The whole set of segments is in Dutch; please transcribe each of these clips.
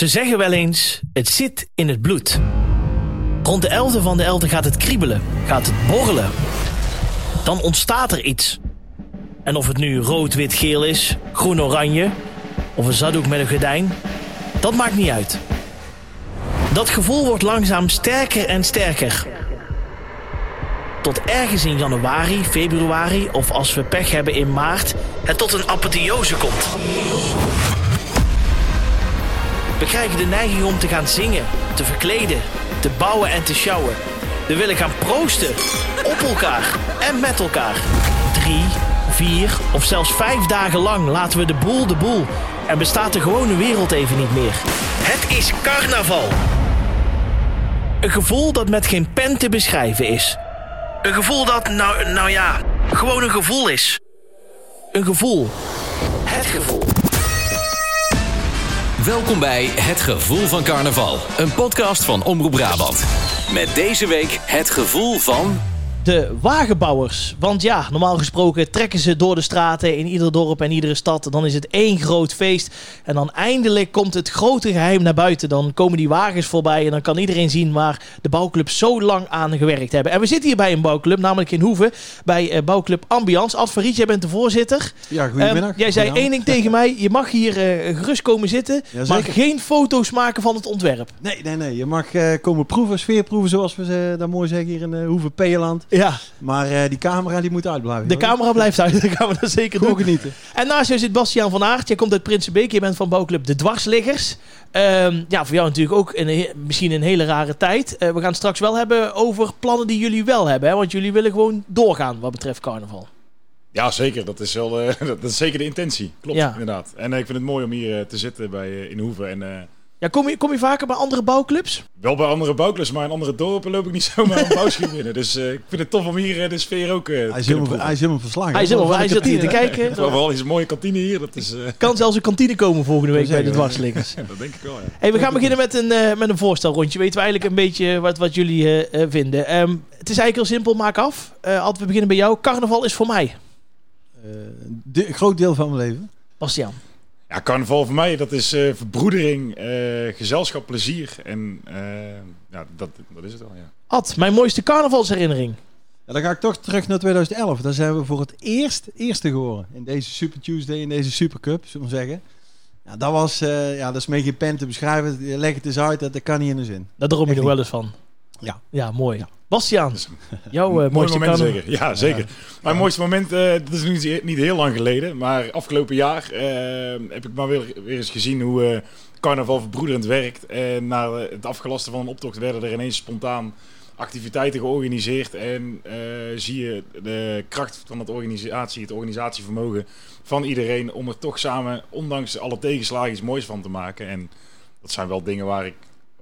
Ze zeggen wel eens, het zit in het bloed. Rond de 11e van de 11 gaat het kriebelen, gaat het borrelen. Dan ontstaat er iets. En of het nu rood, wit, geel is, groen, oranje... of een zaddoek met een gordijn, dat maakt niet uit. Dat gevoel wordt langzaam sterker en sterker. Tot ergens in januari, februari of als we pech hebben in maart... het tot een apotheose komt. We krijgen de neiging om te gaan zingen, te verkleden, te bouwen en te sjouwen. We willen gaan proosten, op elkaar en met elkaar. Drie, vier of zelfs vijf dagen lang laten we de boel de boel. En bestaat de gewone wereld even niet meer. Het is carnaval. Een gevoel dat met geen pen te beschrijven is. Een gevoel dat, nou, nou ja, gewoon een gevoel is. Een gevoel. Het gevoel. Welkom bij Het Gevoel van Carnaval, een podcast van Omroep Brabant. Met deze week het gevoel van de wagenbouwers. Want ja, normaal gesproken trekken ze door de straten in ieder dorp en iedere stad. Dan is het één groot feest. En dan eindelijk komt het grote geheim naar buiten. Dan komen die wagens voorbij en dan kan iedereen zien waar de bouwclub zo lang aan gewerkt hebben. En we zitten hier bij een bouwclub, namelijk in Hoeven, bij uh, bouwclub Ambiance. Ad Verriet, jij bent de voorzitter. Ja, goedemiddag. Um, jij zei één ding tegen mij, je mag hier uh, gerust komen zitten, ja, maar geen foto's maken van het ontwerp. Nee, nee, nee. Je mag uh, komen proeven, sfeerproeven zoals we ze dat mooi zeggen hier in Hoeven Peeland. Ja. Maar uh, die camera die moet uitblijven. De camera blijft uit, dat gaan we dan zeker doen. genieten. En naast jou zit Bastiaan van Aert. Jij komt uit Prinsenbeek, je bent van bouwclub De Dwarsliggers. Um, ja, voor jou natuurlijk ook een, misschien een hele rare tijd. Uh, we gaan straks wel hebben over plannen die jullie wel hebben. Hè? Want jullie willen gewoon doorgaan wat betreft carnaval. Ja, zeker. Dat is, wel, uh, dat is zeker de intentie. Klopt, ja. inderdaad. En ik vind het mooi om hier te zitten bij, in Hoeven. En ja, kom je, kom je vaker bij andere bouwclubs? Wel bij andere bouwclubs, maar in andere dorpen loop ik niet zomaar een bouwschuur binnen. Dus uh, ik vind het tof om hier uh, de sfeer ook uh, hij, is helemaal, hij is helemaal verslagen. Hij, is helemaal, hij zit hier te kijken. Vooral is een mooie kantine hier. Dat is, Kan zelfs een kantine komen volgende week bij de dwarsliggers. dat denk ik wel, ja. Hey, we gaan beginnen met een, met een voorstelrondje. Weten we eigenlijk een beetje wat, wat jullie vinden. Um, het is eigenlijk heel simpel, maak af. Altijd we beginnen bij jou. Carnaval is voor mij. een groot deel van mijn leven. Bastiaan. Ja, carnaval voor mij, dat is uh, verbroedering, uh, gezelschap, plezier. En uh, ja, dat, dat is het wel, ja. Ad, mijn mooiste carnavalsherinnering. Ja, dan ga ik toch terug naar 2011. Daar zijn we voor het eerst eerste geworden. In deze Super Tuesday, in deze Super Cup, zullen we zeggen. Ja, dat was, ja, dat is mee geen pen te beschrijven. Leg het eens uit, dat, dat kan niet in de zin. Daar droom je nog wel eens van. Ja. Ja, mooi. Ja. Bastiaan, jouw uh, mooiste moment zeker. Ja, zeker. Mijn mooiste moment, uh, dat is niet, niet heel lang geleden, maar afgelopen jaar uh, heb ik maar weer, weer eens gezien hoe carnaval verbroederend werkt. En na het afgelasten van een optocht werden er ineens spontaan activiteiten georganiseerd. En zie je de kracht van het organisatie, het organisatievermogen van iedereen om er toch samen, ondanks alle tegenslagen, iets moois van te maken. En dat zijn wel dingen waar ik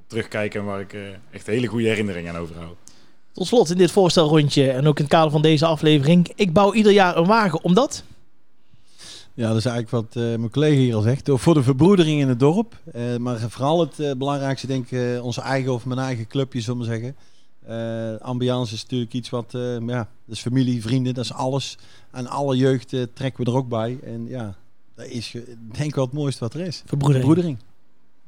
terugkijk en waar ik echt hele goede herinneringen aan overhoud. Tot slot in dit voorstelrondje en ook in het kader van deze aflevering. Ik bouw ieder jaar een wagen, omdat? Ja, dat is eigenlijk wat uh, mijn collega hier al zegt. Voor de verbroedering in het dorp. Uh, maar vooral het uh, belangrijkste, denk ik, onze eigen of mijn eigen clubje, zullen we zeggen. ambiance is natuurlijk iets wat, ja, dat is familie, vrienden, dat is alles. En alle jeugd trekken we er ook bij. En ja, dat is denk ik wel het mooiste wat er is. Verbroedering. verbroedering.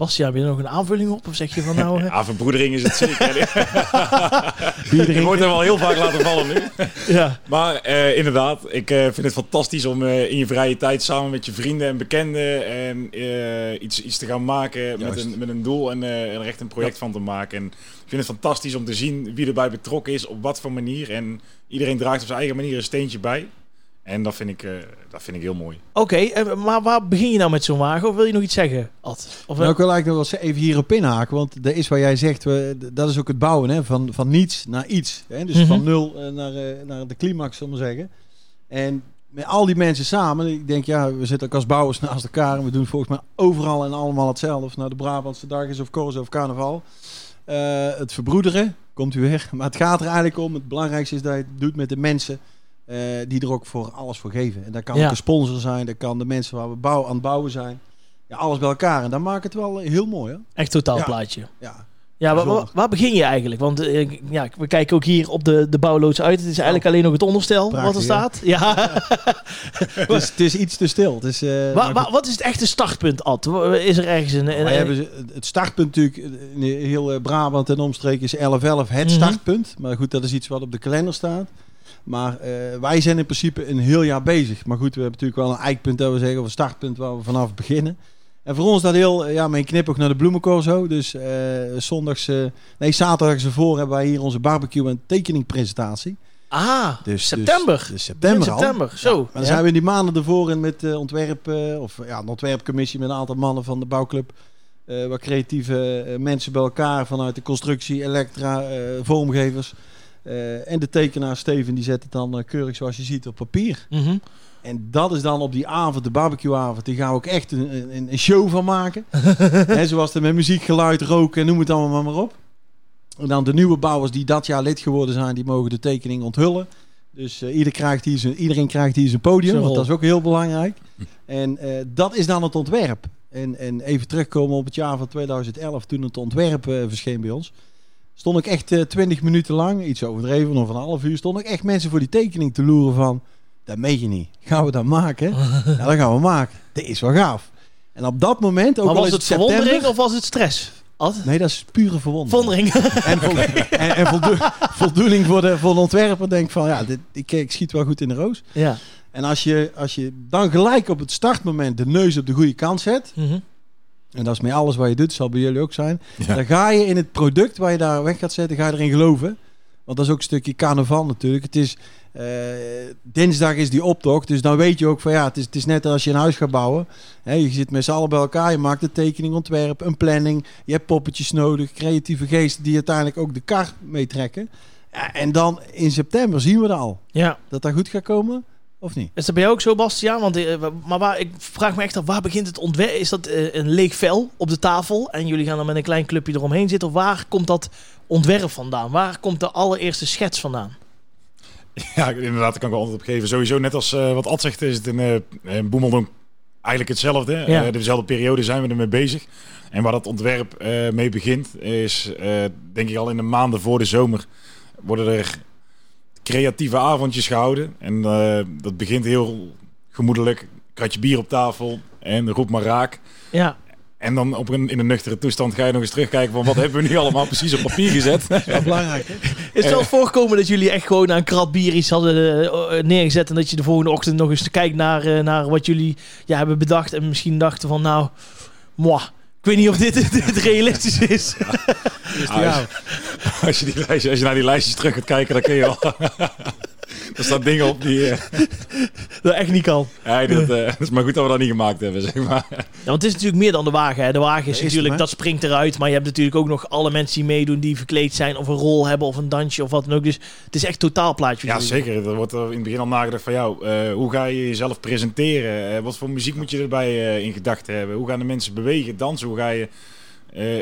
Bastia, heb je er nog een aanvulling op? Of zeg je van nou... Ja, verbroedering is het zeker. je wordt er wel heel vaak laten vallen nu. ja. Maar uh, inderdaad, ik uh, vind het fantastisch om uh, in je vrije tijd samen met je vrienden en bekenden en iets, iets te gaan maken met een, met een doel en er echt een project ja. van te maken. En ik vind het fantastisch om te zien wie erbij betrokken is, op wat voor manier. En iedereen draagt op zijn eigen manier een steentje bij. En dat vind ik, uh, dat vind ik heel mooi. Oké, okay, maar waar begin je nou met zo'n wagen? Of wil je nog iets zeggen, Ad? Of, nou, ik wil eigenlijk nog wel even hierop inhaken. Want dat is wat jij zegt, we, dat is ook het bouwen hè, van, van niets naar iets. Hè? Dus mm -hmm. van nul uh, naar, uh, naar de climax, zullen we zeggen. En met al die mensen samen, ik denk ja, we zitten ook als bouwers naast elkaar. En we doen volgens mij overal en allemaal hetzelfde. Of nou de Brabantse dag is of Corso of Carnaval. het verbroederen, komt u weer. Maar het gaat er eigenlijk om, het belangrijkste is dat je het doet met de mensen... Uh, die er ook voor alles voor geven. En dat kan ja. ook een sponsor zijn, dat kan de mensen waar we bouw, aan het bouwen zijn. Ja, alles bij elkaar. En dan maakt het wel heel mooi. Hè? Echt totaalplaatje. Ja. Ja, waar, waar, begin je eigenlijk? Want eh, ja, we kijken ook hier op de, de bouwloods uit. Het is eigenlijk alleen nog het onderstel wat er staat. Ja. Het is, het is iets te stil. Eh, Wa- wa- goed. wat is het echte startpunt, Ad? Is er ergens een... een, hebben ze- het startpunt natuurlijk, in heel eh, Brabant en omstreken is 11-11 het Mhm. startpunt. Maar goed, dat is iets wat op de kalender staat. Maar eh, wij zijn in principe een heel jaar bezig. Maar goed, we hebben natuurlijk wel een eikpunt dat we zeggen, of een startpunt waar we vanaf beginnen. En voor ons dat heel, eh, ja, mijn knip ook naar de bloemencorso. Dus eh zondags, nee, zaterdags ervoor hebben wij hier onze barbecue en tekeningpresentatie. ah, Dus, september. Dus, dus september In al. september, zo. Maar dan Ja. zijn we in die maanden ervoor in met ontwerp, of ja, een ontwerpcommissie met een aantal mannen van de bouwclub. wat creatieve mensen bij elkaar vanuit de constructie, elektra, vormgevers. Eh, en de tekenaar Steven, die zet het dan eh, keurig zoals je ziet op papier. Mhm. En dat is dan op die avond, de barbecueavond, die gaan we ook echt een, een, een show van maken. Zoals het met muziek, geluid, roken, noem het allemaal maar op. En dan de nieuwe bouwers die dat jaar lid geworden zijn, die mogen de tekening onthullen. Dus eh, ieder krijgt hier zijn, iedereen krijgt hier zijn podium, want dat is ook heel belangrijk. En dat is dan het ontwerp. En, en even terugkomen op het jaar van 2011, toen het ontwerp verscheen bij ons. Stond ik echt eh 20 minuten lang, iets overdreven, of een half uur, stond ik echt mensen voor die tekening te loeren van... Dat meen je niet. Gaan we dat maken? ja, dat gaan we maken. Dit is wel gaaf. En op dat moment, ook Maar was het september... verwondering of was het stress? Nee, dat is pure verwondering. Verwondering. En, en, en voldo- voldoening voor de, voor de ontwerper. Denk van, ja, dit, ik, ik schiet wel goed in de roos. ja. En als je, als je dan gelijk op het startmoment de neus op de goede kant zet... Mhm. En dat is met alles wat je doet, zal bij jullie ook zijn... Ja. dan ga je in het product waar je daar weg gaat zetten, ga je erin geloven. Want dat is ook een stukje carnaval natuurlijk. Het is... eh, dinsdag is die optocht, dus dan weet je ook van ja, het is, het is net als je een huis gaat bouwen. Hè, je zit met z'n allen bij elkaar, je maakt een tekening, ontwerp, een planning. Je hebt poppetjes nodig, creatieve geesten die uiteindelijk ook de kar meetrekken. Ja, en dan in september zien we dat al. ja. Dat dat goed gaat komen, of niet? Is dat bij jou ook zo, Bastiaan? Want, eh, maar waar, ik vraag me echt af, waar begint het ontwerp? Is dat eh, een leeg vel op de tafel en jullie gaan dan met een klein clubje eromheen zitten? Of waar komt dat ontwerp vandaan? Waar komt de allereerste schets vandaan? Ja, inderdaad, daar kan ik wel antwoord op geven. Sowieso, net als eh, wat Ad zegt, is het in, in Boemeldonk eigenlijk hetzelfde. Ja. Dezelfde periode zijn we ermee bezig. En waar dat ontwerp mee begint, is denk ik al in de maanden voor de zomer worden er creatieve avondjes gehouden. En eh, dat begint heel gemoedelijk. Kratje bier op tafel en roep maar raak. Ja, En dan op een, in een nuchtere toestand ga je nog eens terugkijken van wat hebben we nu allemaal precies op papier gezet. Dat is belangrijk. Hè? is het wel eens voorgekomen dat jullie echt gewoon aan een krat bier iets hadden eh, neergezet en dat je de volgende ochtend nog eens kijkt naar, eh, naar wat jullie ja, hebben bedacht en misschien dachten van nou, moi, ik weet niet of dit, dit realistisch is. Ja, Als je, die lijstjes, als je naar die lijstjes terug gaat kijken, dan kun je al... er staan dingen op die... eh, dat echt niet kan. ja, dat, eh, het is maar goed dat we dat niet gemaakt hebben, zeg maar. Ja, want het is natuurlijk meer dan de wagen. Hè. De wagen is, natuurlijk, hem, dat springt eruit. Maar je hebt natuurlijk ook nog alle mensen die meedoen, die verkleed zijn of een rol hebben of een dansje of wat dan ook. Dus het is echt totaalplaatje. Ja, voor jullie. zeker. Er wordt er in het begin al nagedacht van jou. eh, hoe ga je jezelf presenteren? Eh, wat voor muziek moet je erbij eh, in gedachten hebben? Hoe gaan de mensen bewegen, dansen? Hoe ga je eh,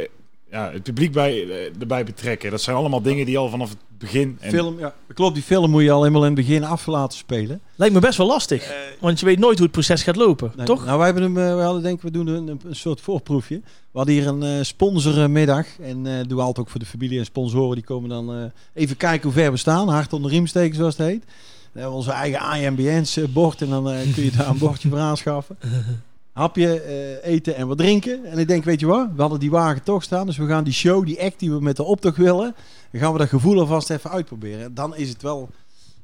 ja, het publiek bij, erbij betrekken? Dat zijn allemaal dingen die al vanaf het begin... En, film, ja, klopt. Die film moet je al helemaal in het begin af laten spelen. Lijkt me best wel lastig. want je weet nooit hoe het proces gaat lopen, Nee, toch? Nou, wij hebben hem, eh, we hadden denk ik, we doen een, een soort voorproefje. We hadden hier een eh sponsormiddag. En eh doen we altijd ook voor de familie en sponsoren. Die komen dan eh, even kijken hoe ver we staan. Hard onder de riem steken, zoals het heet. Dan hebben we onze eigen IMBN's eh, bord. En dan eh, kun je daar een bordje voor aanschaffen. Hapje, eh, eten en wat drinken. En ik denk, weet je wat? We hadden die wagen toch staan. Dus we gaan die show, die act die we met de optocht willen. Dan gaan we dat gevoel alvast even uitproberen. Dan is het wel,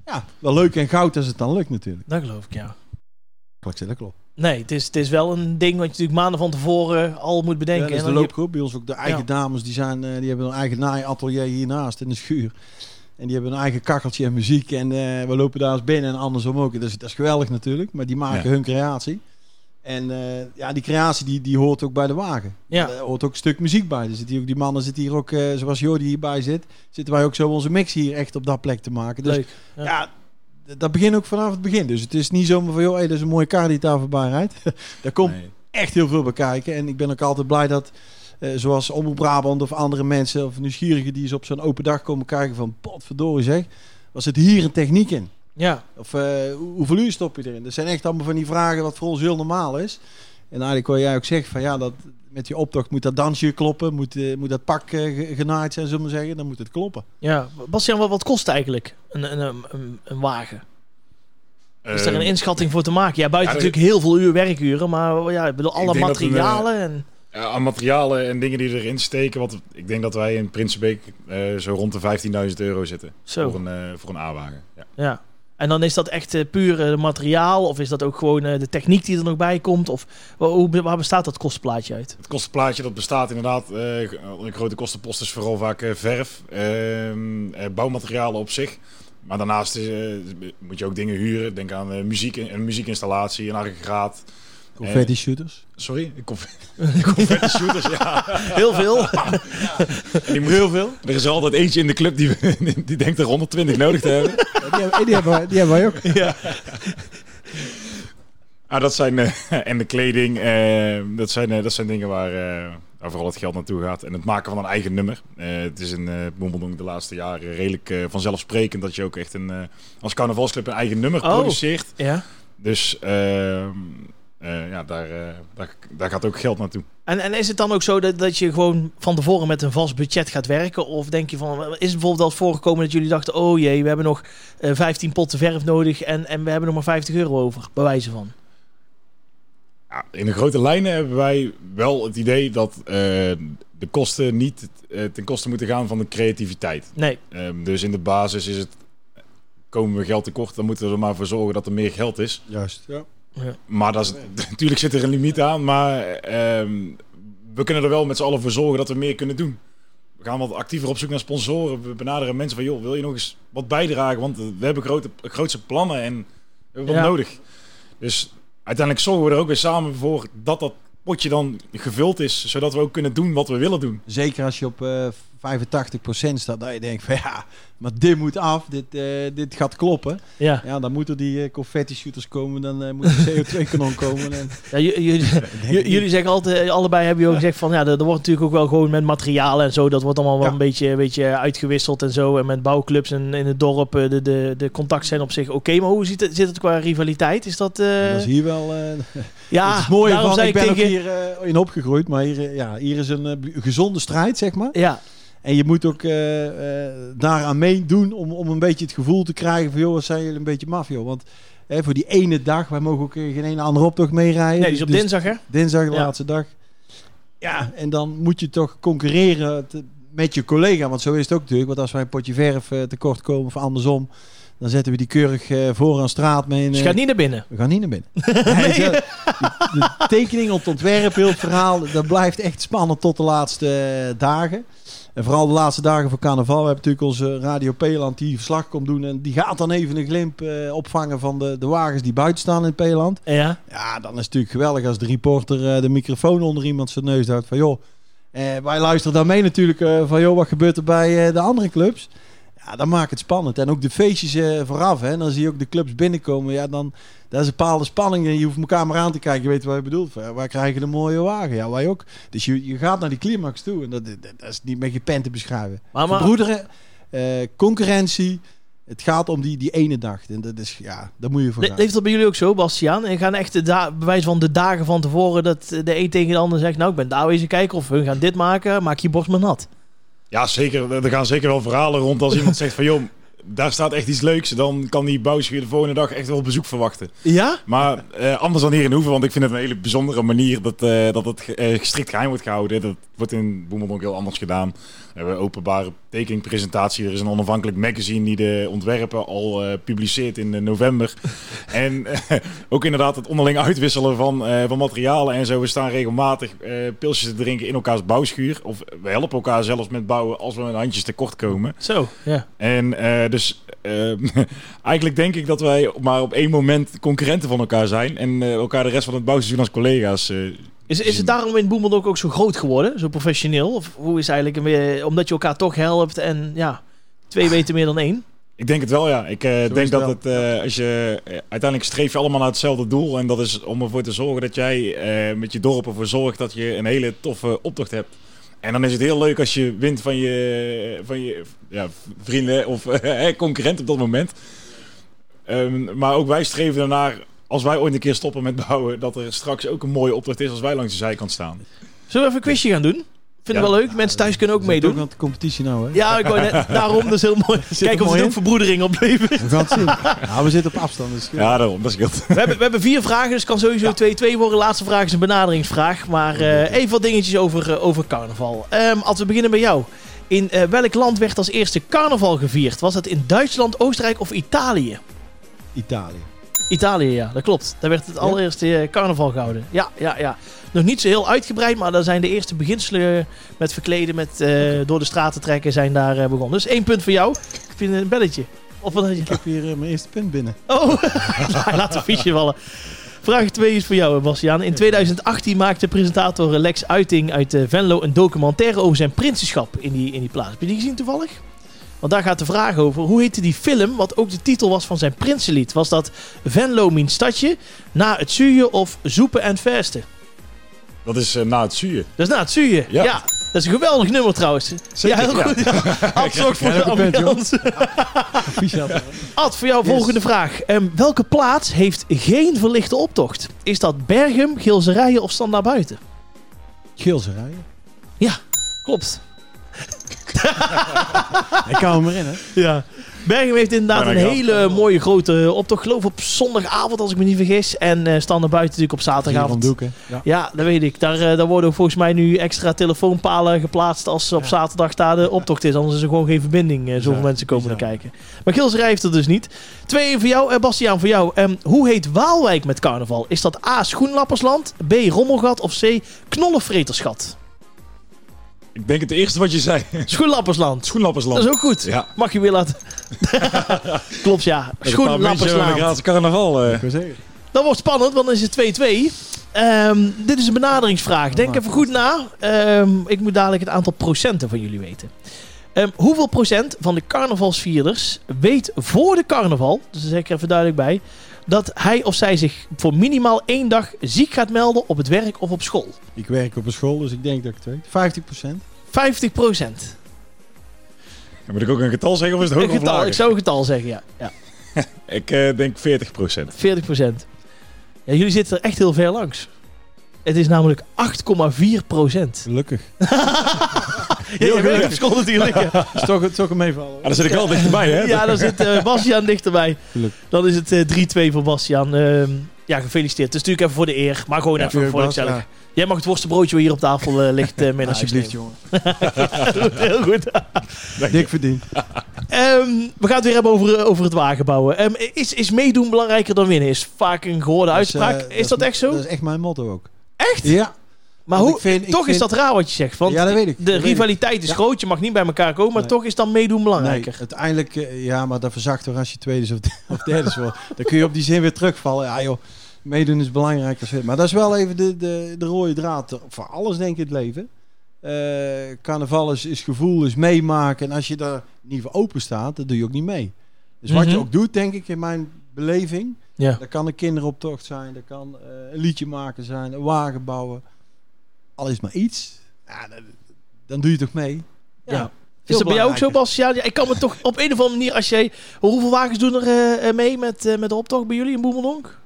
ja, wel leuk en goud als het dan lukt natuurlijk. Dat geloof ik, ja. Dat klopt. Nee, het is, het is wel een ding wat je natuurlijk maanden van tevoren al moet bedenken. Ja, dat is En de loopgroep. Bij ons ook de eigen Ja. dames. Die, zijn, eh, die hebben een eigen naaiatelier hiernaast in de schuur. En die hebben een eigen kakkeltje en muziek. En eh, we lopen daar eens binnen en andersom ook. Dat is, dat is geweldig natuurlijk. Maar die maken Ja. hun creatie. En eh, ja, die creatie die, die hoort ook bij de wagen. Ja. Er hoort ook een stuk muziek bij. Er zit hier ook, die mannen zitten hier ook, eh, zoals Jordi hierbij zit, zitten wij ook zo onze mix hier echt op dat plek te maken. Dus Leuk. Ja. dat begint ook vanaf het begin. Dus het is niet zomaar van, joh, hey, dat is een mooie kar die daar voorbij rijdt. Daar komt Nee. echt heel veel bij kijken. En ik ben ook altijd blij dat, eh, zoals Omroep Brabant of andere mensen of nieuwsgierigen die eens op zo'n open dag komen kijken van, potverdorie zeg, was het hier een techniek in? Ja, Of eh, hoe- hoeveel uur stop je erin? Dat zijn echt allemaal van die vragen wat voor ons heel normaal is. En eigenlijk wat jij ook zegt, van ja, dat, met die optocht moet dat dansje kloppen, moet, eh, moet dat pak eh, ge- genaaid zijn, zullen we maar zeggen. Dan moet het kloppen. Ja, Bastiaan, wat, wat kost eigenlijk een, een, een, wagen? Is er een Eh, inschatting voor te maken? Ja, buiten ja, natuurlijk heel veel uur werkuren, maar ja, ik bedoel, alle we, materialen en... Ja, aan materialen en dingen die erin steken. Want ik denk dat wij in Prinsenbeek eh, zo rond de 15.000 euro zitten. Zo. Voor een, eh, voor een A-wagen. Ja. Ja. En dan is dat echt eh, puur eh, materiaal? Of is dat ook gewoon eh, de techniek die er nog bij komt? Of wa- hoe, waar bestaat dat kostenplaatje uit? Het kostenplaatje dat bestaat inderdaad. een grote kostenpost is vooral vaak verf. ehm, eh, bouwmaterialen op zich. Maar daarnaast moet je ook dingen huren. Denk aan muziek, een muziekinstallatie, een aggregaat. Confetti shooters. Sorry? Conf- Confetti shooters, ja. Heel veel. Die moet, Heel veel. Er is altijd eentje in de club die, die denkt er 120 nodig te hebben. die, hebben, die, hebben, wij- die hebben wij ook. Ah, dat zijn, eh, en de kleding, eh, dat, zijn, eh, dat zijn dingen waar, eh, waar vooral het geld naartoe gaat. En het maken van een eigen nummer. Eh, het is in uh, Boemeldonk de laatste jaren redelijk vanzelfsprekend dat je ook echt een, als carnavalsclub een eigen nummer Oh. produceert. Ja. Dus eh, ja, daar, eh, daar, daar gaat ook geld naartoe. En, en is het dan ook zo dat, dat je gewoon van tevoren met een vast budget gaat werken? Of denk je van, is het bijvoorbeeld wel eens voorgekomen dat jullie dachten... oh jee, we hebben nog eh 15 potten verf nodig en, en we hebben nog maar 50 euro over, bij wijze van. Ja, in de grote lijnen hebben wij wel het idee dat eh, de kosten niet eh, ten koste moeten gaan van de creativiteit. Nee, Ehm, dus in de basis is het, komen we geld tekort, dan moeten we er maar voor zorgen dat er meer geld is. Juist. Ja. Maar dat is, natuurlijk zit er een limiet aan, maar ehm, we kunnen er wel met z'n allen voor zorgen dat we meer kunnen doen. We gaan wat actiever op zoek naar sponsoren. We benaderen mensen van, joh, wil je nog eens wat bijdragen? Want we hebben grote, grootse plannen en we hebben wat Ja. nodig. Dus uiteindelijk zorgen we er ook weer samen voor dat dat potje dan gevuld is, zodat we ook kunnen doen wat we willen doen. Zeker als je op eh 85% staat, dat je denkt van ja, maar dit moet af, dit, eh, dit gaat kloppen. ja. Ja, dan moeten die eh, confetti shooters komen, dan eh, moet de CO2-kanon komen. En, ja jullie, jullie zeggen altijd, allebei hebben jullie ook gezegd van... ja, er, wordt natuurlijk ook wel gewoon met materialen en zo... dat wordt allemaal wel Ja. een, beetje, een beetje uitgewisseld en zo. En met bouwclubs en in het dorp, de, de, de contacten zijn op zich oké. maar hoe ziet het, zit het qua rivaliteit? Is dat... dat is hier wel... ja, het is mooi daarom van, ik ben ook hier in opgegroeid, maar hier, ja, hier is een gezonde strijd, zeg maar. Ja, En je moet ook eh, eh, daaraan meedoen om, om een beetje het gevoel te krijgen van... joh, wat zijn jullie een beetje maf, joh. Want hè, voor die ene dag, wij mogen ook eh, geen ene andere optocht meerijden. nee, die is op Dus dinsdag hè? Dinsdag, de Ja. laatste dag. Ja, en dan moet je toch concurreren te- met je collega. Want zo is het ook natuurlijk. Want als wij een potje verf tekort komen of andersom... dan zetten we die keurig voor aan straat mee. Dus je gaat niet naar binnen. We gaan niet naar binnen. Nee, de, de tekening op het ontwerp, heel het verhaal, dat blijft echt spannend tot de laatste dagen. En vooral de laatste dagen voor carnaval. We hebben natuurlijk onze Radio Peeland die verslag komt doen. En die gaat dan even een glimp eh, opvangen van de, de wagens die buiten staan in Peeland. Ja, Ja, dan is het natuurlijk geweldig als de reporter eh, de microfoon onder iemand zijn neus houdt. Van joh, eh, wij luisteren dan mee natuurlijk van joh, wat gebeurt er bij de andere clubs? Ja, dan maakt het spannend. En ook de feestjes eh, vooraf. Hè. Dan zie je ook de clubs binnenkomen. Ja, dan dat is een bepaalde spanning. En je hoeft elkaar maar aan te kijken. Je weet wat je bedoelt. Van, ja, Waar krijgen een mooie wagen? Ja, wij ook. Dus je, je gaat naar die climax toe. En dat, dat, dat is niet met je pen te beschrijven. maar, maar Verbroederen, eh, concurrentie. Het gaat om die, die ene dag. En dat is, ja, daar moet je voor gaan. leeft dat bij jullie ook zo, Bastiaan? En gaan echt de bewijs van de dagen van tevoren... dat de een tegen de ander zegt... nou, ik ben daar wezen kijken of we gaan dit maken. Maak je borst maar nat. Ja, zeker. Er gaan zeker wel verhalen rond als iemand zegt van... joh, daar staat echt iets leuks. Dan kan die bouwschuur de volgende dag echt wel bezoek verwachten. Ja? Maar eh, anders dan hier in Hoeven, want ik vind het een hele bijzondere manier dat, eh, dat het eh, strikt geheim wordt gehouden. Dat wordt in Boemeldonk heel anders gedaan. We hebben een openbare tekeningpresentatie. Er is een onafhankelijk magazine die de ontwerpen al publiceert in november. en ook inderdaad het onderling uitwisselen van, van materialen en zo. We staan regelmatig pilsjes te drinken in elkaars bouwschuur. Of we helpen elkaar zelfs met bouwen als we met handjes tekort komen. Zo, ja. En dus eh, eigenlijk denk ik dat wij maar op één moment concurrenten van elkaar zijn. En eh, elkaar de rest van het bouwseizoen als collega's. eh, Is, is het daarom in Boemeldonk ook zo groot geworden? Zo professioneel? Of hoe is eigenlijk... omdat je elkaar toch helpt en ja... Twee weten meer dan één. ik denk het wel, ja. Ik eh, denk het dat wel. het, als je uiteindelijk streef je allemaal naar hetzelfde doel. En dat is om ervoor te zorgen dat jij met je dorp ervoor zorgt dat je een hele toffe optocht hebt. En dan is het heel leuk als je wint van je, van je ja, vrienden of concurrent op dat moment. Ehm, maar ook wij streven ernaar als wij ooit een keer stoppen met bouwen, dat er straks ook een mooie opdracht is als wij langs de zijkant staan. Zullen we even een quizje gaan doen? Vind ik Ja. wel leuk. Mensen thuis kunnen ook meedoen. aan de competitie nou, hè? Ja, ik wou net, daarom, dat is heel mooi. Kijk of mooi het in. ook verbroedering oplevert. We gaan het zien. Nou, we zitten op afstand. Dus Ja, daarom. Dat scheelt. We hebben, we hebben vier vragen, dus het kan sowieso 2-2 worden. Laatste vraag is een benaderingsvraag. Maar eh, even wat dingetjes over, eh, over carnaval. Ehm, als we beginnen bij jou. In eh, welk land werd als eerste carnaval gevierd? Was het in Duitsland, Oostenrijk of Italië? Italië. Italië, ja, dat klopt. Daar werd het allereerste eh, carnaval gehouden. Ja, ja, ja. Nog niet zo heel uitgebreid, maar daar zijn de eerste beginselen met verkleden, met eh, door de straten trekken, zijn daar eh, begonnen. Dus één punt voor jou. Ik vind een belletje. Of wat had je? Ik heb hier eh, mijn eerste punt binnen. Oh, laat een fiche vallen. Vraag 2 is voor jou, Bastiaan. In 2018 maakte presentator Lex Uiting uit eh, Venlo een documentaire over zijn prinsesschap in die, in die plaats. Heb je die gezien toevallig? Want daar gaat de vraag over. Hoe heette die film, wat ook de titel was van zijn prinsenlied? Was dat Venlo mijn stadje, Na het Zuien of Zoepen en Versten? Dat is eh, na het zuien. Dat is Na het Zuien. Ja. Ja. Dat is een geweldig nummer trouwens. Zeker, ja, heel ja. goed. Ad zorgt voor Ja, de ambiance. Ad, voor jou Yes. volgende vraag. Ehm, welke plaats heeft geen verlichte optocht? Is dat Bergum, Gilserijen of Stand naar buiten? Geelse rijden. Klopt. Ik kan hem erin, hè? Ja. Bergum heeft inderdaad een hele mooie grote optocht. Geloof ik op zondagavond, als ik me niet vergis. En eh Stand naar buiten natuurlijk op Van zaterdagavond. Doeken. Ja. Ja, dat weet ik. Daar, eh, daar worden ook volgens mij nu extra telefoonpalen geplaatst als op zaterdag daar de optocht is. Anders is er gewoon geen verbinding. eh, zoveel mensen komen er kijken. Maar Gilserij heeft er dus niet. 2 voor jou, Bastiaan voor jou. Ehm, hoe heet Waalwijk met carnaval? Is dat A. Schoenlappersland, B. Rommelgat of C. Knollenvreterschat? Ik denk het eerste wat je zei. Schoenlappersland. Schoenlappersland. Dat is ook goed. Ja. Mag je weer laten. Klopt, ja. Schoenlappersland. gratis carnaval. eh. Ik wil zeggen. Dat wordt spannend, want dan is het 2-2. Ehm, dit is een benaderingsvraag. Denk even goed na. Ehm, ik moet dadelijk het aantal procenten van jullie weten. Ehm, hoeveel procent van de carnavalsvierders weet voor de carnaval, dus daar zeg ik er even duidelijk bij, dat hij of zij zich voor minimaal één dag ziek gaat melden op het werk of op school? Ik werk op een school, dus ik denk dat ik het weet. 50 procent. 50 procent. Moet ik ook een getal zeggen of is het hoog Een of getal, lager? ik zou een getal zeggen, ja. ja. Ik eh, denk 40 procent. 40 procent. Ja, jullie zitten er echt heel ver langs. Het is namelijk 8,4 procent. Gelukkig. Je werkt op school natuurlijk. Dat is toch, het is toch een meevallen. Ah, daar zit ik wel dichterbij, hè? Ja, dan zit eh, Bastiaan dichterbij. Gelukkig. Dan is het eh, 3-2 voor Bastiaan. Ehm, ja, gefeliciteerd. Het is natuurlijk even voor de eer, maar gewoon Ja, even voor ja. Jij mag het worstenbroodje wat hier op tafel ligt eh mee Alsjeblieft, jongen. Heel goed. Dik verdiend. Ehm, we gaan het weer hebben over, eh, over het wagenbouwen. Ehm, is, is meedoen belangrijker dan winnen? Is vaak een gehoorde uitspraak. is dat echt zo? Dat is echt mijn motto ook. Echt? Ja. Maar hoe, vind- toch is dat raar wat je zegt. Want Ja, dat weet ik. de Dat weet ik. rivaliteit is Ja. groot. Je mag niet bij elkaar komen. Maar Nee. toch is dan meedoen belangrijker. Nee, uiteindelijk, eh, ja, maar dat verzacht toch als je tweede of, of derde wordt. Dan kun je op die zin weer terugvallen. Ja joh, meedoen is belangrijk als Maar dat is wel even de, de, de rode draad voor alles denk ik in het leven. Eh, carnaval is, is gevoel, is meemaken. En als je daar niet voor open staat, dan doe je ook niet mee. Dus wat je Mhm. ook doet, denk ik, in mijn beleving. Ja. Dat kan een kinderoptocht zijn, dat kan eh, een liedje maken zijn, een wagen bouwen. Al is maar iets. Ja, dan, dan doe je toch mee. Ja. Is dat bij jou ook zo, Bastiaan? Ja, ik kan me toch op een of andere manier, als jij... Hoeveel wagens doen er eh, eh, mee met, eh, met de optocht bij jullie in Boemeldonk?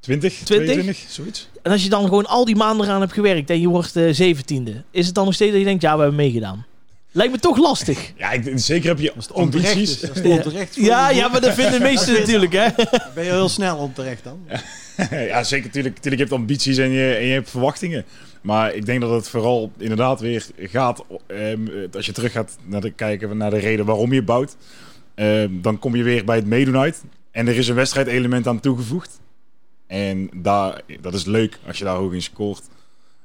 20, 20? 22, zoiets. En als je dan gewoon al die maanden eraan hebt gewerkt en je wordt zeventiende, is het dan nog steeds dat je denkt, ja, we hebben meegedaan? Lijkt me toch lastig. Ja, ik, zeker heb je Als het onterecht ambities. is, als het onterecht voor Ja, ja, maar dat vinden de meesten natuurlijk, hè? ben je heel snel onterecht dan. ja, zeker. Natuurlijk, natuurlijk, je hebt ambities en je, en je hebt verwachtingen. Maar ik denk dat het vooral inderdaad weer gaat... ehm, als je terug gaat naar de, kijken naar de reden waarom je bouwt... ehm, dan kom je weer bij het meedoen uit. En er is een wedstrijdelement aan toegevoegd. En daar, dat is leuk als je daar hoog in scoort.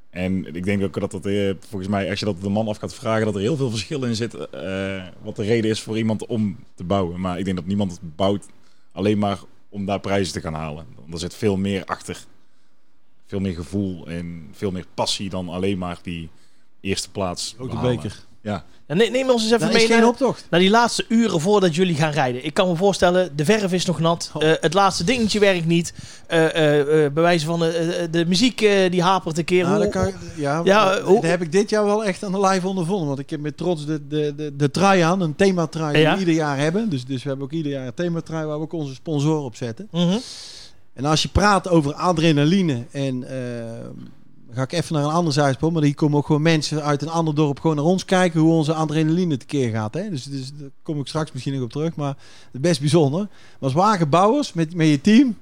En ik denk ook dat dat eh, volgens mij, als je dat de man af gaat vragen, dat er heel veel verschil in zit. eh, wat de reden is voor iemand om te bouwen. Maar ik denk dat niemand het bouwt alleen maar om daar prijzen te gaan halen. Want Er zit veel meer achter. Veel meer gevoel en veel meer passie dan alleen maar die eerste plaats. Ook de beker. Ja, Ja, ne- neem ons eens even Dat mee is geen naar, optocht. naar die laatste uren voordat jullie gaan rijden. Ik kan me voorstellen, de verf is nog nat. Oh. eh, het laatste dingetje werkt niet. eh eh eh, bij wijze van de muziek eh, die hapert een keer. Nou, Hoe- dat kan, ja, Ja, dat heb ik dit jaar wel echt aan de live ondervonden. Want ik heb met trots de, de, de, de trui aan, een thematrui die Ja. we ieder jaar hebben. Dus, dus we hebben ook ieder jaar een thematrui waar we ook onze sponsoren op zetten. Mhm. En als je praat over adrenaline en eh, dan ga ik even naar een ander zijspoor, maar hier komen ook gewoon mensen uit een ander dorp gewoon naar ons kijken hoe onze adrenaline tekeer gaat. Hè? Dus, dus daar kom ik straks misschien nog op terug, maar best bijzonder. Maar als wagenbouwers met, met je team,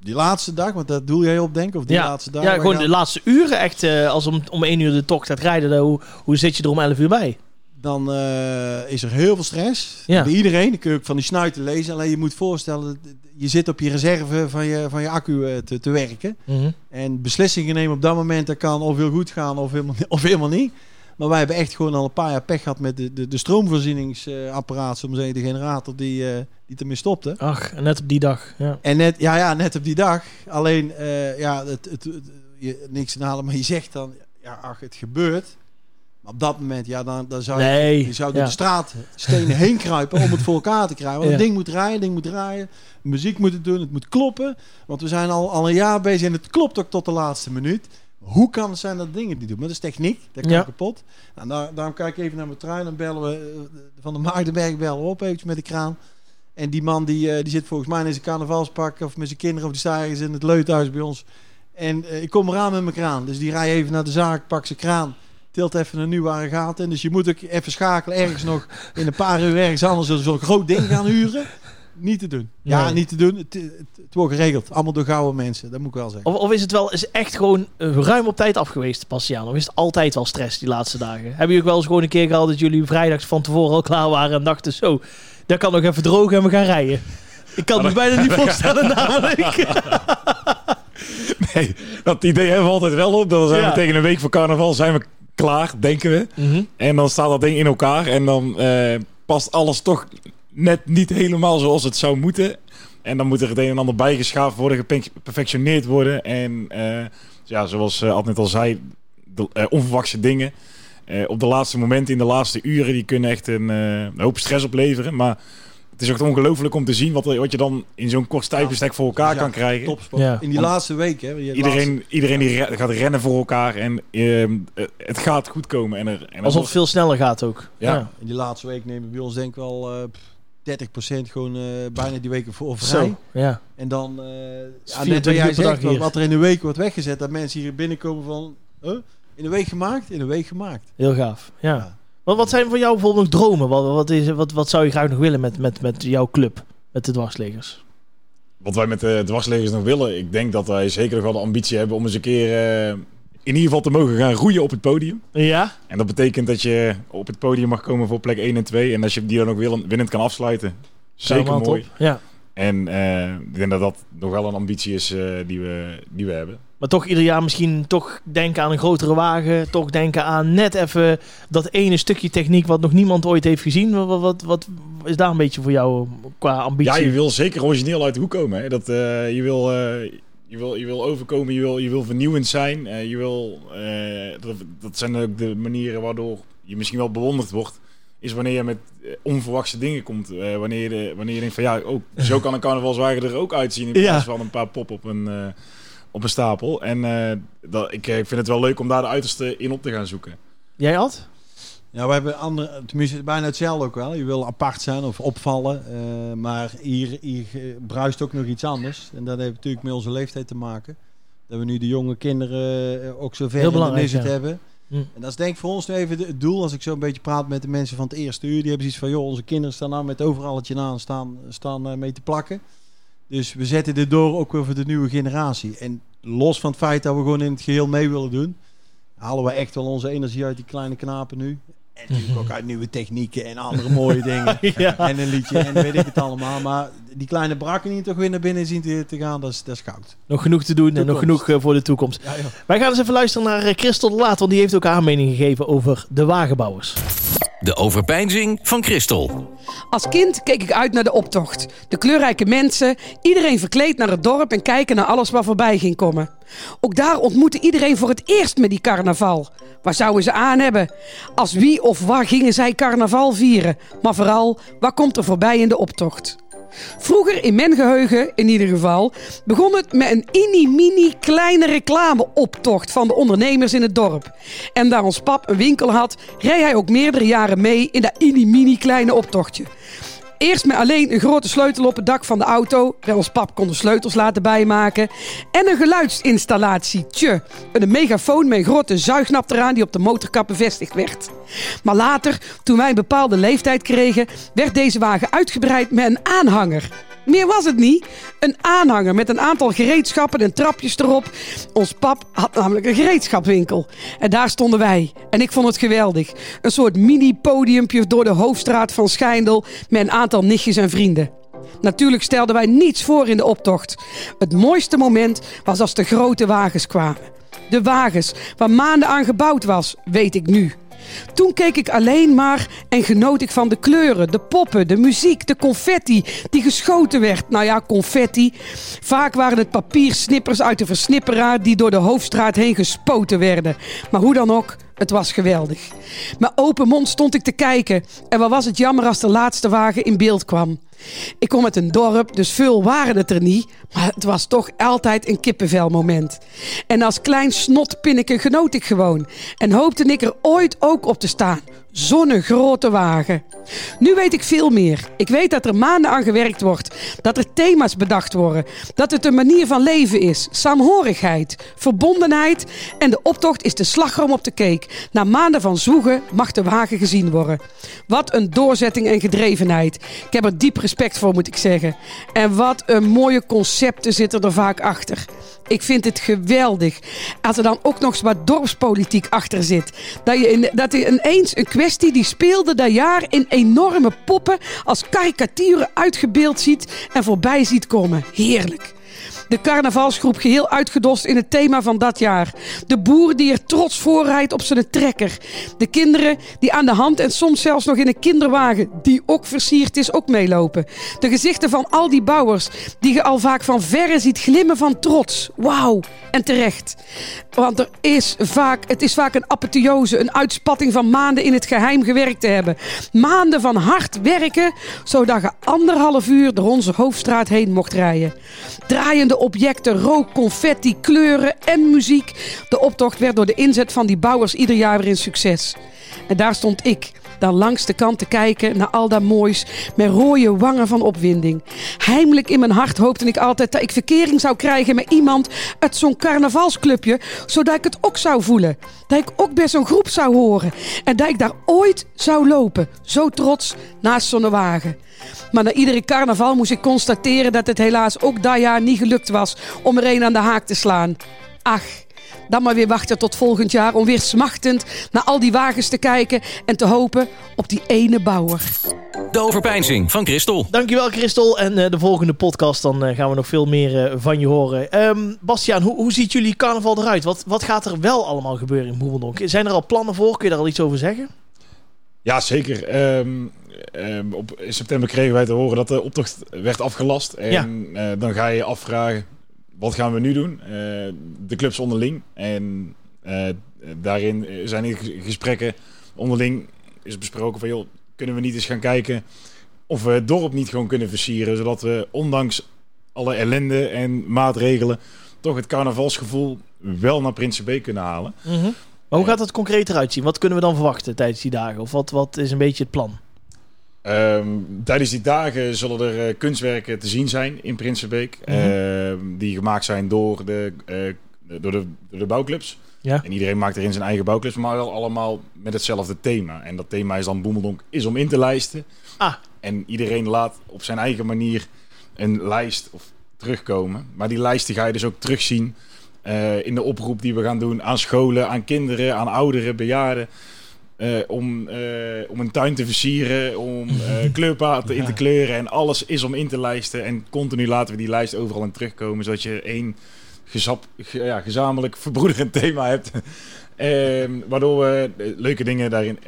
die laatste dag, want daar doe jij op denk of die ja, laatste dag? ja, gewoon gaan- de laatste uren echt. eh, als om, om 1 uur de tocht gaat rijden, dan hoe, hoe zit je er om 11 uur bij? Dan eh, is er heel veel stress. Ja. Bij iedereen. Dan kun je ook van die snuiten lezen. Alleen je moet voorstellen, je zit op je reserve van je, van je accu eh, te, te werken. Mhm. En beslissingen nemen op dat moment, dat kan of heel goed gaan of helemaal, of helemaal niet. Maar wij hebben echt gewoon al een paar jaar pech gehad met de, de, de stroomvoorzieningsapparaat, om te zeggen, de generator die, eh, die ermee stopte. Ach, en net op die dag. Ja. En net, ja, ja, net op die dag. Alleen, ja, het, het, het- je, niks aan halen, maar je zegt dan, ja, ach, het gebeurt. Maar op dat moment, ja, dan, dan zou je, Nee, je zou door ja. de straat stenen heen kruipen om het voor elkaar te krijgen. Want het ding moet draaien, het ding moet draaien. Muziek moet het doen, het moet kloppen. Want we zijn al, al een jaar bezig en het klopt ook tot de laatste minuut. Hoe kan het zijn dat dingen niet doen? Maar dat is techniek, dat kan Ja. kapot. Nou, daar, daarom kijk ik even naar mijn trein. Dan bellen we eh, van de Maagdenberg bellen we op eventjes met de kraan. En die man die, eh, die zit volgens mij in zijn carnavalspak of met zijn kinderen of die staan in het leuthuis bij ons. En eh, ik kom eraan met mijn kraan. Dus die rij even naar de zaak, pak zijn kraan, tilt even een nieuwe aggregaat in. Dus je moet ook even schakelen ergens nog in een paar uur ergens anders zo'n groot ding gaan huren. Niet te doen. Ja, Nee. niet te doen. Het, het, het wordt geregeld. Allemaal door gouden mensen. Dat moet ik wel zeggen. Of, of is het wel is echt gewoon eh, ruim op tijd af geweest, Bastiaan? Of is het altijd wel stress die laatste dagen? Hebben jullie ook wel eens gewoon een keer gehad dat jullie vrijdags van tevoren al klaar waren en dachten zo, dat kan nog even drogen en we gaan rijden? Ik kan het me bijna niet voorstellen namelijk. Nee, dat idee hebben we altijd wel op. Ja. we tegen een week voor carnaval zijn we klaar, denken we. Mhm. En dan staat dat ding in elkaar. En dan eh, past alles toch net niet helemaal zoals het zou moeten. En dan moet er het een en ander bijgeschaafd worden, geperfectioneerd worden. En eh, ja, zoals Ad net al zei, de, onverwachte dingen. Op de laatste momenten, in de laatste uren, die kunnen echt een, een hoop stress opleveren. Maar het is ook ongelooflijk om te zien wat, er- wat je dan in zo'n kort tijdbestek voor elkaar Ja, kan krijgen. Topsport. Ja. In die Want laatste week. Hè, je Iedereen, iedereen die re- gaat rennen voor elkaar en ehm, eh, het gaat goed komen. En er, en Alsof het veel sneller gaat ook. Ja. Ja. In die laatste week nemen bij ons denk ik wel eh, pff, 30% gewoon eh, bijna die weken voor vrij. Zo, ja. En dan, eh ja, 24 net wat jij zegt, wat, hier. wat er in de week wordt weggezet, dat mensen hier binnenkomen van, huh? in een week gemaakt? In een week gemaakt. Heel gaaf. Ja. Wat, wat zijn voor jou bijvoorbeeld nog dromen? Wat, wat, is, wat, wat zou je graag nog willen met, met, met jouw club? Met de dwarslegers? Wat wij met de dwarslegers nog willen, ik denk dat wij zeker nog wel de ambitie hebben om eens een keer eh, in ieder geval te mogen gaan roeien op het podium. Ja? En dat betekent dat je op het podium mag komen voor plek 1 en 2. En als je die dan ook winnend kan afsluiten, zeker mooi. Ja. En eh, ik denk dat dat nog wel een ambitie is eh, die, we, die we hebben. Maar toch ieder jaar misschien toch denken aan een grotere wagen. Toch denken aan net even dat ene stukje techniek wat nog niemand ooit heeft gezien. Wat, wat, wat, is daar een beetje voor jou qua ambitie? Ja, je wil zeker origineel uit de hoek komen. Hè? Dat, eh, je, wil, eh, je, wil, je wil overkomen, je wil, je wil vernieuwend zijn. eh, je wil, eh, dat, dat zijn ook de manieren waardoor je misschien wel bewonderd wordt. Is wanneer je met eh, onverwachte dingen komt. Eh, wanneer, je, de- wanneer je denkt van ja, oh, zo kan een carnavalswagen er ook uitzien. In plaats Ja. van een paar pop op een, eh, op een stapel. En eh, dat, ik, eh, ik vind het wel leuk om daar de uiterste in op te gaan zoeken. Jij Ad? Ja, we hebben andere, tenminste bijna hetzelfde ook wel. Je wil apart zijn of opvallen. eh, maar hier, hier eh, bruist ook nog iets anders. En dat heeft natuurlijk met onze leeftijd te maken. Dat we nu de jonge kinderen eh, ook zo ver Heel in de ja. hebben. Hm. En dat is denk ik voor ons nu even het doel. Als ik zo een beetje praat met de mensen van het eerste uur. Die hebben zoiets van, joh, onze kinderen staan nou met overalletje aan staan, staan eh, mee te plakken. Dus we zetten dit door ook weer voor de nieuwe generatie. En los van het feit dat we gewoon in het geheel mee willen doen. Halen we echt wel onze energie uit die kleine knapen nu. En natuurlijk ook uit nieuwe technieken en andere mooie dingen. ja. En een liedje en weet ik het allemaal. Maar die kleine brakken die toch weer naar binnen zien te, te gaan, dat is, dat is goud. Nog genoeg te doen en nog genoeg eh, voor de toekomst. Ja. Wij gaan eens even luisteren naar eh, Christel de Laat, want die heeft ook haar mening gegeven over de wagenbouwers. De overpeinzing van Christel. Als kind keek ik uit naar de optocht. De kleurrijke mensen, iedereen verkleed naar het dorp en kijken naar alles wat voorbij ging komen. Ook daar ontmoette iedereen voor het eerst met die carnaval. Waar zouden ze aan hebben? Als wie of waar gingen zij carnaval vieren? Maar vooral, wat komt er voorbij in de optocht? Vroeger, in mijn geheugen in ieder geval, begon het met een mini-mini kleine reclameoptocht van de ondernemers in het dorp. En daar ons pap een winkel had, reed hij ook meerdere jaren mee in dat mini-mini kleine optochtje. Eerst met alleen een grote sleutel op het dak van de auto. Waar ons pap kon de sleutels laten bijmaken. En een geluidsinstallatie. Tje, een megafoon met een grote zuignap eraan die op de motorkap bevestigd werd. Maar later, toen wij een bepaalde leeftijd kregen, werd deze wagen uitgebreid met een aanhanger. Meer was het niet. Een aanhanger met een aantal gereedschappen en trapjes erop. Ons pap had namelijk een gereedschapwinkel. En daar stonden wij. En ik vond het geweldig. Een soort mini-podiumpje door de hoofdstraat van Schijndel met een aantal nichtjes en vrienden. Natuurlijk stelden wij niets voor in de optocht. Het mooiste moment was als de grote wagens kwamen. De wagens waar maanden aan gebouwd was, weet ik nu. Toen keek ik alleen maar en genoot ik van de kleuren, de poppen, de muziek, de confetti die geschoten werd. Nou ja, confetti. Vaak waren het papiersnippers uit de versnipperaar die door de hoofdstraat heen gespoten werden. Maar hoe dan ook, het was geweldig. Met open mond stond ik te kijken. En wat was het jammer als de laatste wagen in beeld kwam. Ik kom uit een dorp, dus veel waren het er niet. Maar het was toch altijd een kippenvelmoment. En als klein snotpinneke genoot ik gewoon. En hoopte ik er ooit ook op te staan. Zo'n grote wagen. Nu weet ik veel meer. Ik weet dat er maanden aan gewerkt wordt. Dat er thema's bedacht worden. Dat het een manier van leven is. Saamhorigheid, verbondenheid. En de optocht is de slagroom op de cake. Na maanden van zwoegen mag de wagen gezien worden. Wat een doorzetting en gedrevenheid. Ik heb er diep respect voor, moet ik zeggen. En wat een mooie concepten zitten er vaak achter. Ik vind het geweldig. Als er dan ook nog eens wat dorpspolitiek achter zit. Dat je, in, dat je ineens een kwestie die speelde dat jaar in enorme poppen als karikaturen uitgebeeld ziet en voorbij ziet komen. Heerlijk. De carnavalsgroep geheel uitgedost in het thema van dat jaar. De boer die er trots voorrijdt op zijn trekker. De kinderen die aan de hand en soms zelfs nog in een kinderwagen, die ook versierd is, ook meelopen. De gezichten van al die bouwers die je al vaak van verre ziet glimmen van trots. Wauw, en terecht. Want er is vaak, het is vaak een apotheose, een uitspatting van maanden in het geheim gewerkt te hebben. Maanden van hard werken, zodat je anderhalf uur door onze hoofdstraat heen mocht rijden. Draaiende objecten, rook, confetti, kleuren en muziek. De optocht werd door de inzet van die bouwers ieder jaar weer een succes. En daar stond ik dan langs de kant te kijken naar al dat moois met rode wangen van opwinding. Heimelijk in mijn hart hoopte ik altijd dat ik verkering zou krijgen met iemand uit zo'n carnavalsclubje, zodat ik het ook zou voelen. Dat ik ook bij zo'n groep zou horen en dat ik daar ooit zou lopen, zo trots naast zo'n wagen. Maar na iedere carnaval moest ik constateren dat het helaas ook dat jaar niet gelukt was om er een aan de haak te slaan. Ach, dan maar weer wachten tot volgend jaar om weer smachtend naar al die wagens te kijken en te hopen op die ene bouwer. De overpeinzing van Christel. Dankjewel Christel. En eh, de volgende podcast dan eh, gaan we nog veel meer eh, van je horen. Ehm Bastiaan, hoe, hoe ziet jullie carnaval eruit? Wat, wat gaat er wel allemaal gebeuren in Boemeldonk? Zijn er al plannen voor? Kun je daar al iets over zeggen? Ja, zeker. Ehm, ehm, op, in september kregen wij te horen dat de optocht werd afgelast. En eh, dan ga je je afvragen, wat gaan we nu doen? Eh, de clubs onderling. En eh, daarin zijn in gesprekken onderling is besproken van... joh, kunnen we niet eens gaan kijken of we het dorp niet gewoon kunnen versieren... zodat we ondanks alle ellende en maatregelen... toch het carnavalsgevoel wel naar Prinsenbeek kunnen halen. Maar hoe gaat het concreet eruit zien? Wat kunnen we dan verwachten tijdens die dagen? Of wat, wat is een beetje het plan? Ehm, tijdens die dagen zullen er eh, kunstwerken te zien zijn in Prinsenbeek. Ehm, die gemaakt zijn door de, eh, door, de, door de bouwclubs. Ja. En iedereen maakt erin zijn eigen bouwclubs, maar wel allemaal met hetzelfde thema. En dat thema is dan Boemeldonk is om in te lijsten. Ah. En iedereen laat op zijn eigen manier een lijst of terugkomen. Maar die lijst die ga je dus ook terugzien eh, in de oproep die we gaan doen aan scholen, aan kinderen, aan ouderen, bejaarden. Eh, om, eh, om een tuin te versieren, om kleurpaten in te kleuren. En alles is om in te lijsten. En continu laten we die lijst overal in terugkomen. Zodat je één gezap, ge- ja, gezamenlijk verbroederend thema hebt. Ehm, waardoor we leuke dingen daarin...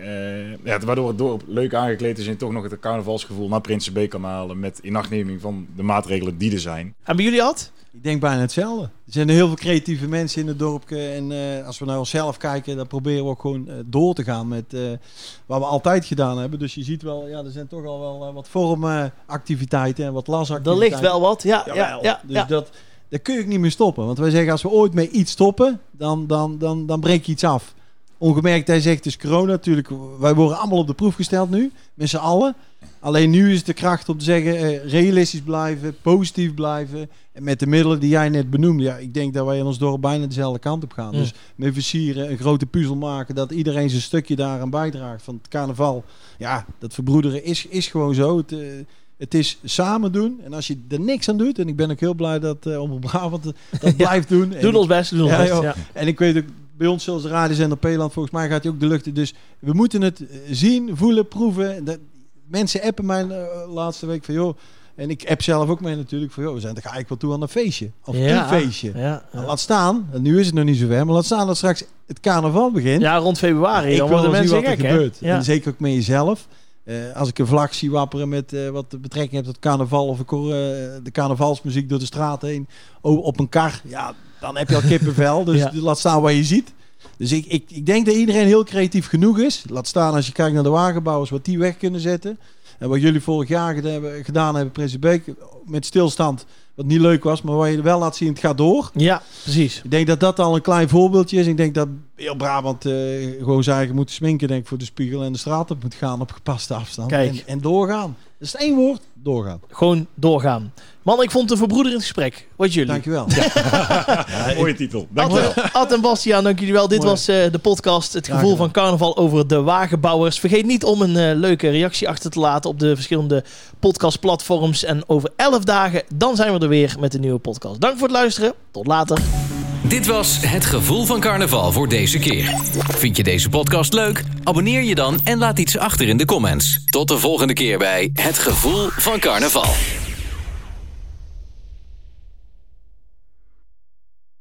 ja, waardoor het dorp leuk aangekleed is en toch nog het carnavalsgevoel naar Prinsenbeek kan halen. Met inachtneming van de maatregelen die er zijn. En bij jullie had? Ik denk bijna hetzelfde. Er zijn heel veel creatieve mensen in het dorp. En eh, als we naar onszelf kijken, dan proberen we ook gewoon eh, door te gaan met eh, wat we altijd gedaan hebben. Dus je ziet wel, ja, er zijn toch al wel wat vormactiviteiten en wat Er lasactiviteiten. ligt wel wat. Ja, ja, Jawel. ja. dus ja. dat, dat kun je ook niet meer stoppen. Want wij zeggen, als we ooit met iets stoppen, dan, dan, dan, dan breek je iets af. Ongemerkt, hij zegt dus corona natuurlijk. Wij worden allemaal op de proef gesteld nu, met z'n allen. Alleen nu is de kracht om te zeggen, eh, realistisch blijven, positief blijven. En met de middelen die jij net benoemde. Ja, ik denk dat wij in ons dorp bijna dezelfde kant op gaan. Dus met versieren, een grote puzzel maken. Dat iedereen zijn stukje daaraan bijdraagt. Van het carnaval, ja, dat verbroederen is, is gewoon zo. Het, eh, het is samen doen. En als je er niks aan doet. En ik ben ook heel blij dat uh, Omroep Brabant dat blijft doen. En Doen ons best, doen ons Ja, best. en ik weet ook, bij ons zoals de radiozender Peeland, volgens mij gaat hij ook de lucht in. Dus we moeten het eh, zien, voelen, proeven. Dat, mensen appen mij uh, laatste week van, joh... En ik app zelf ook mee natuurlijk van, joh, we zijn toch eigenlijk wel toe aan een feestje. Of Ja. een feestje. Ja, Nou, Laat staan, en nu is het nog niet zo ver, maar laat staan dat straks het carnaval begint. ja, rond februari. ik wil worden wel zien mensen wat er gek, gebeurt. Ja. En zeker ook met jezelf. Eh, als ik een vlag zie wapperen met eh, wat de betrekking heeft tot carnaval of ik hoor eh, de carnavalsmuziek door de straat heen op een kar, ja, dan heb je al kippenvel. Dus Ja. laat staan wat je ziet. Dus ik, ik, ik denk dat iedereen heel creatief genoeg is. Laat staan als je kijkt naar de wagenbouwers, wat die weg kunnen zetten. En wat jullie vorig jaar gedaan hebben, Prins Beek, met stilstand, wat niet leuk was, maar waar je wel laat zien, het gaat door. Ja, precies. Ik denk dat dat al een klein voorbeeldje is. Ik denk dat heel Brabant eh, gewoon zijn eigen moet sminken denk ik, voor de spiegel en de straat op moet gaan op gepaste afstand. Kijk. En, en doorgaan. Het één woord, doorgaan. Gewoon doorgaan. Man, ik vond het een verbroederend gesprek. Wat jullie? Dankjewel. Mooie titel. Dankjewel. Ad, Ad en Bastiaan, dank jullie wel. Dit Mooi. was eh, de podcast Het gevoel van carnaval over de wagenbouwers. Vergeet niet om een eh, leuke reactie achter te laten op de verschillende podcastplatforms. En over 11 dagen, dan zijn we er weer met een nieuwe podcast. Dank voor het luisteren. Tot later. Dit was Het Gevoel van Carnaval voor deze keer. Vind je deze podcast leuk? Abonneer je dan en laat iets achter in de comments. Tot de volgende keer bij Het Gevoel van Carnaval.